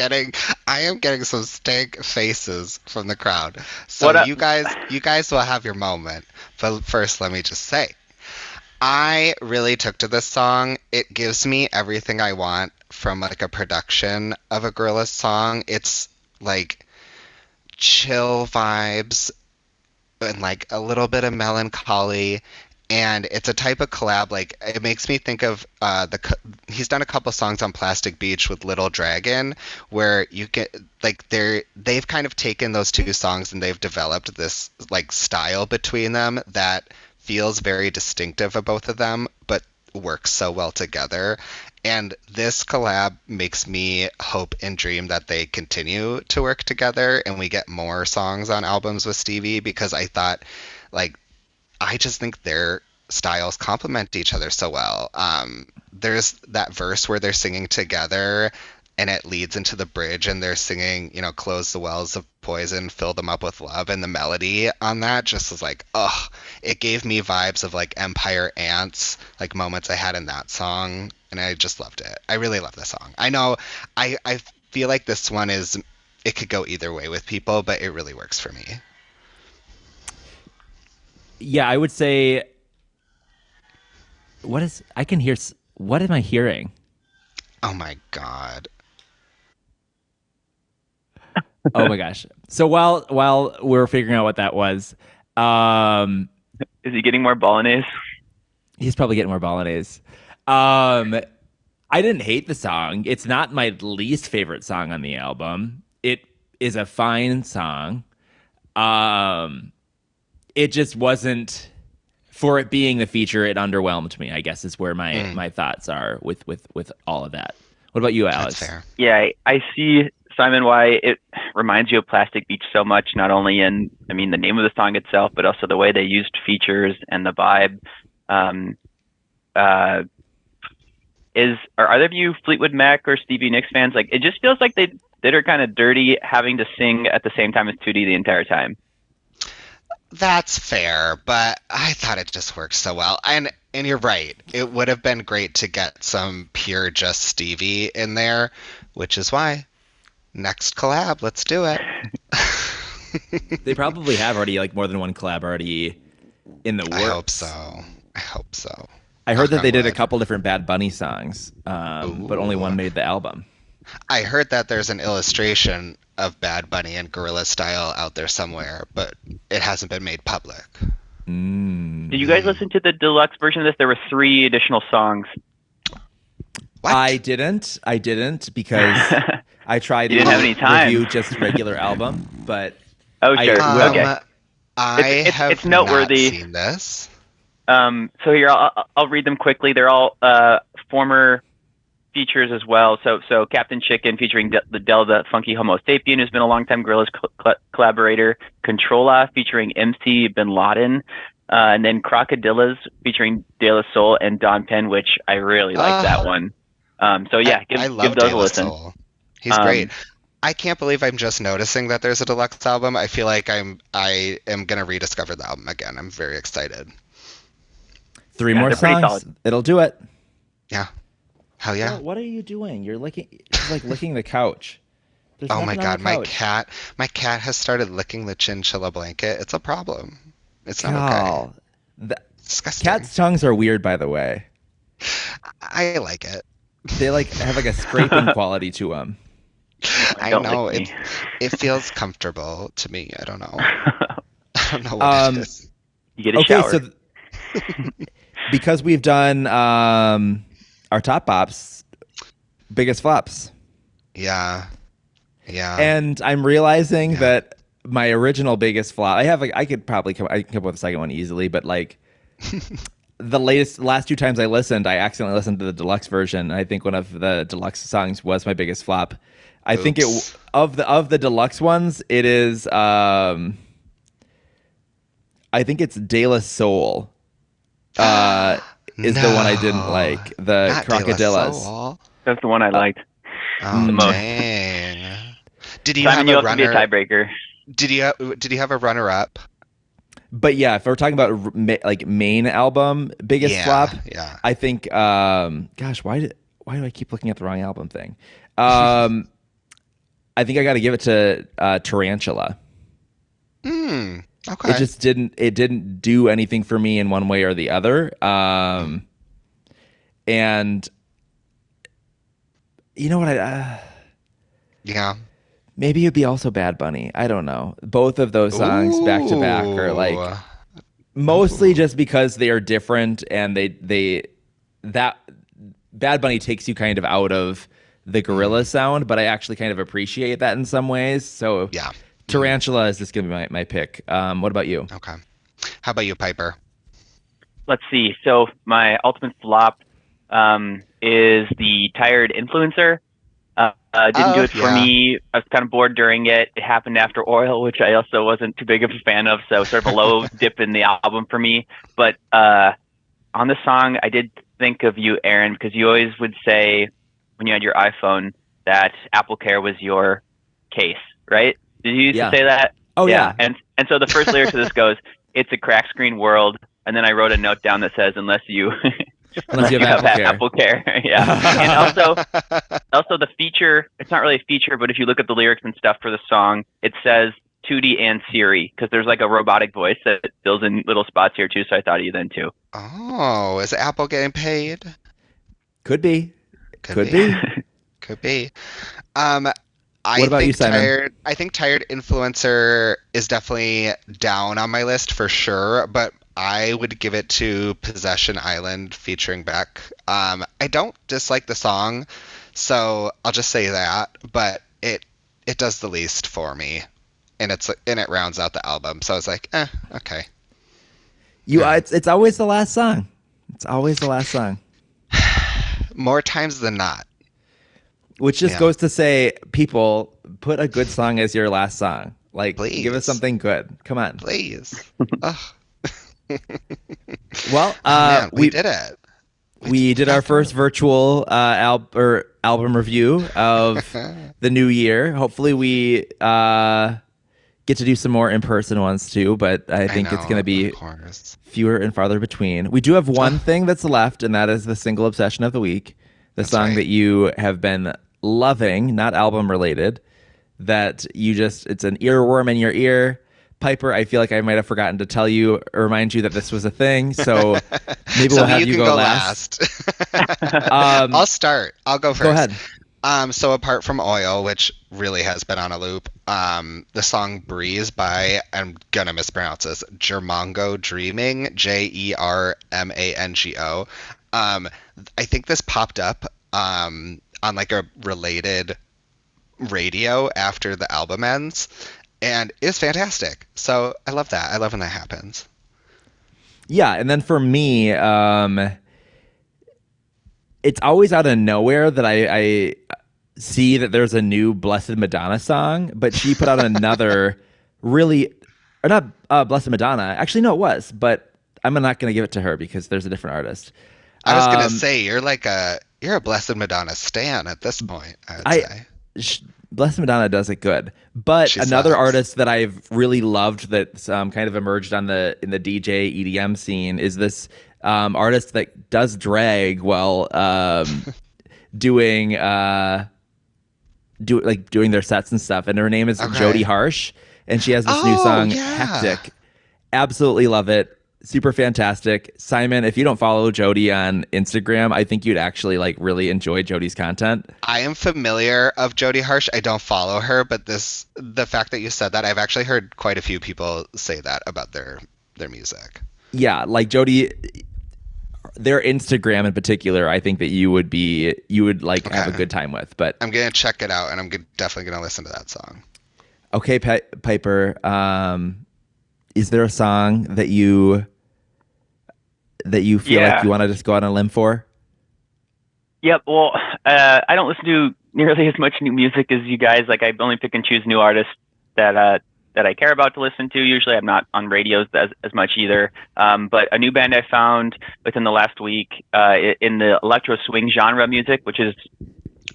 Getting, I am getting some stank faces from the crowd. So you guys, you guys will have your moment. But first, let me just say, I really took to this song. It gives me everything I want from like a production of a Gorillaz song. It's like chill vibes and like a little bit of melancholy and it's a type of collab like it makes me think of uh the he's done a couple songs on plastic beach with little dragon where you get like they're they've kind of taken those two songs and they've developed this like style between them that feels very distinctive of both of them but works so well together. And this collab makes me hope and dream that they continue to work together and we get more songs on albums with Stevie because I thought like I just think their styles complement each other so well. Um, there's that verse where they're singing together and it leads into the bridge and they're singing, you know, close the wells of poison, fill them up with love. And the melody on that just was like, oh, it gave me vibes of like Empire Ants, like moments I had in that song. And I just loved it. I really love the song. I know I, I feel like this one is, it could go either way with people, but it really works for me. Yeah, I would say. What is? I can hear. What am I hearing? Oh my God. Oh my gosh! So while while we're figuring out what that was, um, Is he getting more bolognese? he's probably getting more bolognese. Um, I didn't hate the song. It's not my least favorite song on the album. It is a fine song. Um, it just wasn't for it being the feature. It underwhelmed me. I guess is where my Mm. my thoughts are with with with all of that. What about you, Alex? Fair. Yeah, I, I see Simon why it reminds you of Plastic Beach so much, not only in I mean the name of the song itself, but also the way they used features and the vibe. Um, uh, is are either of you Fleetwood Mac or Stevie Nicks fans? Like it just feels like they did her kind of dirty having to sing at the same time as 2D the entire time. That's fair, but I thought it just worked so well. And and you're right. It would have been great to get some pure just Stevie in there, which is why next collab, let's do it. They probably have already like more than one collab already in the works. I hope so. I hope so. I heard that they did a couple different Bad Bunny songs, um, but only one made the album. I heard that there's an illustration of Bad Bunny and Gorilla Style out there somewhere, but it hasn't been made public. Mm. Did you guys listen to the deluxe version of this? There were three additional songs. What? I didn't. I didn't because I tried You didn't to have any time. review just regular album, but oh I- sure, Um, okay. I It's- it's- have it's noteworthy. not seen this. Um, so here, I'll, I'll read them quickly. They're all uh, former features as well. So, so Captain Chicken featuring De- the Del the Funky Homosapien, who's been a longtime Gorillaz cl- cl- collaborator. Controlla featuring MC Bin Laden. Uh, and then Crocodillas featuring De La Soul and Dawn Penn, which I really like Ah. that one. Um, so yeah, I, give, I give love those De a listen. Soul. He's Um, great. I can't believe I'm just noticing that there's a deluxe album. I feel like I'm I am gonna rediscover the album again. I'm very excited. three Yeah, more songs. It'll do it. Hell yeah. What are you doing? You're licking, it's like licking the couch. There's Oh my god, my cat my cat has started licking the chinchilla blanket. It's a problem. It's not okay. Cal. The- disgusting. Cats' tongues are weird, by the way. I like it. They like have like a scraping quality to them. I Don't know lick it it feels comfortable to me. I don't know. I don't know what Um, it is. You get a okay, shower. so th- because we've done um, our top bops, biggest flops, Yeah. Yeah. and I'm realizing Yeah. that my original biggest flop. I have. like I could probably come. I can come up with a second one easily, but like. The latest, last two times I listened, I accidentally listened to the deluxe version. I think one of the deluxe songs was my biggest flop. I think it of the of the deluxe ones, it is. um I think it's De La Soul. Uh, is the one I didn't like. The Not Crocodillas. Soul. That's the one I liked. Oh The most. dang! Did he Simon, have you a have to be a runner? tiebreaker. Did you have, did you have a runner up? But yeah, if we're talking about like main album biggest yeah, flop, Yeah. I think. um Gosh, why did why do I keep looking at the wrong album thing? Um I think I got to give it to uh, Tarantula. Hmm. Okay. It just didn't. It didn't do anything for me in one way or the other. Um, and you know what? I uh, yeah. maybe it'd be also Bad Bunny. I don't know. Both of those songs back to back are like Ooh. mostly just because they are different and they they that Bad Bunny takes you kind of out of the gorilla sound, but I actually kind of appreciate that in some ways. So Yeah. Tarantula is just gonna be my, my pick. Um, what about you? Okay. How about you, Piper? Let's see. So my ultimate flop um, is the tired influencer. Uh, uh, didn't do Oh, it for yeah. me. I was kind of bored during it. It happened after Oil, which I also wasn't too big of a fan of. So sort of a low dip in the album for me. But uh, on the song, I did think of you, Aaron, because you always would say when you had your iPhone that Apple Care was your case, right? Did you used Yeah. to say that? Oh yeah, And and so the first lyric to this goes, "It's a crack screen world," and then I wrote a note down that says, "Unless you." Unless you have Apple Care. Apple Care, yeah. and also, also the feature. It's not really a feature, but if you look at the lyrics and stuff for the song, it says 2D and Siri because there's like a robotic voice that fills in little spots here too. So I thought of you then too. oh, is Apple getting paid? could be. Could be. Could be. Um, I about think you, tired. I think tired influencer is definitely down on my list for sure, but I would give it to Possession Island featuring Beck. Um, I don't dislike the song, so I'll just say that, but it it does the least for me, and it's and it rounds out the album. So I was like, eh, okay. You. Yeah. Uh, it's it's always the last song. It's always the last song. More times than not. Which just Yeah. goes to say, people put a good song as your last song. Like, give us something good. Come on. Please. Ugh. Well, uh, man, we, did it. we did our first virtual uh, al- or album review of the new year. Hopefully, we uh, get to do some more in person ones too. But I think it's know, going to be fewer and farther between. We do have one thing that's left, and that is the single obsession of the week, the song right. that you have been loving, not album related. That you just it's an earworm in your ear. Piper, I feel like I might have forgotten to tell you or remind you that this was a thing. So maybe so we'll have you you, can go, go last. last. Um, I'll start. I'll go first. Go ahead. Um, so apart from Oil, which really has been on a loop, um, the song Breeze by I'm gonna mispronounce this Jermango Dreaming, J E R M A N G O. Um, I think this popped up um, on like a related radio after the album ends, and it's fantastic. So I love that. I love when that happens. Yeah, and then for me, um, it's always out of nowhere that I, I see that there's a new Blessed Madonna song, but she put out another really, or not uh, Blessed Madonna. Actually, no, it was, but I'm not going to give it to her because there's a different artist. I was gonna Um, say you're like a you're a Blessed Madonna stan at this point. I would I- say. sh- Blessed Madonna does it good, but She another sucks. artist that I've really loved that's um, kind of emerged on the in the DJ EDM scene is this um, artist that does drag while um, doing uh, do like doing their sets and stuff, and her name is Okay. Jodie Harsh, and she has this new Oh, song yeah. Hectic. Absolutely love it. Super fantastic. Simon, if you don't follow Jodie on Instagram, I think you'd actually like really enjoy Jodie's content. I am familiar of Jodie Harsh. I don't follow her, but this the fact that you said that, I've actually heard quite a few people say that about their their music. Yeah, like Jodie their Instagram in particular, I think that you would be you would like have a good time with. But I'm gonna check it out, and I'm g- definitely gonna listen to that song. okay, Pi- Piper, um, is there a song that you that you feel Yeah. like you want to just go out on a limb for? Yep. Well, uh, I don't listen to nearly as much new music as you guys. Like I only pick and choose new artists that uh, that I care about to listen to. Usually, I'm not on radios as, as much either. Um, but a new band I found within the last week uh, in the electro swing genre music, which is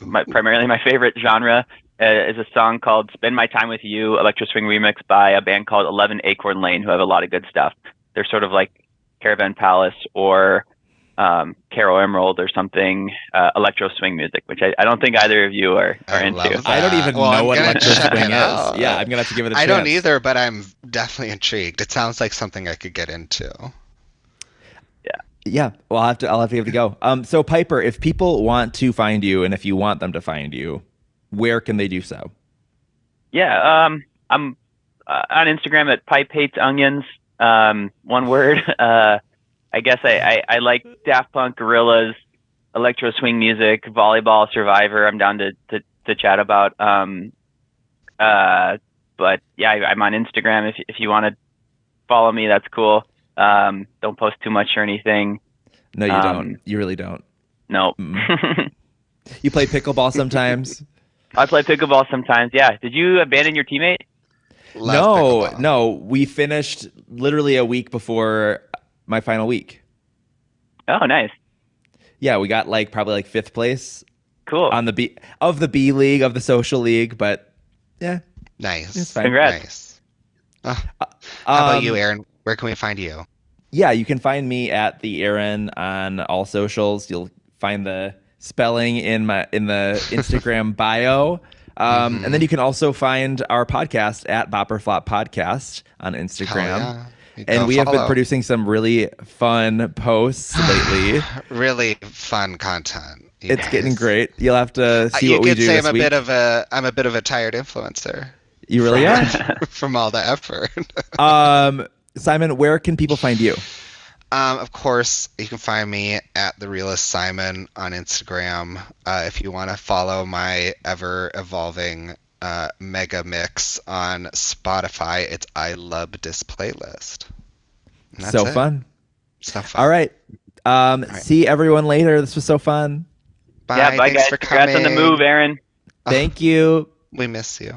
my, primarily my favorite genre, uh, is a song called "Spend My Time with You," electro swing remix by a band called Eleven Acorn Lane, who have a lot of good stuff. They're sort of like Caravan Palace or um, Caro Emerald or something, uh, electro swing music, which I, I don't think either of you are, are I into. I don't even Well, know I'm what electro swing it is. out. Yeah, I'm gonna have to give it a I chance. I don't either, but I'm definitely intrigued. It sounds like something I could get into. Yeah, yeah, well, I'll have to. I'll have to give it a go. Um, so Piper, if people want to find you, and if you want them to find you, where can they do so? Yeah, um, I'm uh, on Instagram at Pipe Hates Onions. Um, one word. Uh, I guess I, I, I like Daft Punk, Gorillaz, electro swing music, volleyball, Survivor. I'm down to, to, to chat about. Um, uh, but yeah, I, I'm on Instagram. If if you want to follow me, that's cool. Um, don't post too much or anything. No, you Um, don't. You really don't. No. You play pickleball sometimes. I play pickleball sometimes. Yeah. Did you abandon your teammate? Love no, pickleball. no. We finished literally a week before my final week. Oh, nice. Yeah, we got like probably like fifth place Cool. on the B of the B league of the social league, but yeah. Nice. It's fine. Congrats. Nice. Ah, how about Um, you, Aaron? Where can we find you? Yeah, you can find me at the Aaron on all socials. You'll find the spelling in my in the Instagram bio. Um, And then you can also find our podcast at Bop or Flop Podcast on Instagram. Hell yeah. You And we have been producing some really fun posts lately. really fun content. it's getting great. You'll have to Uh, see you what we do. You could say I'm a week. bit of a I'm a bit of a tired influencer you really are. from all the effort. um, Simon, where can people find you? Um, of course, you can find me at the realist Simon on Instagram. Uh, if you want to follow my ever evolving uh, mega mix on Spotify, it's I love this playlist. So it. fun. So fun. All right. Um, right. See everyone later. This was so fun. Bye. yeah, bye Thanks guys. for Congrats on the move, Aaron. Thank you. We miss you.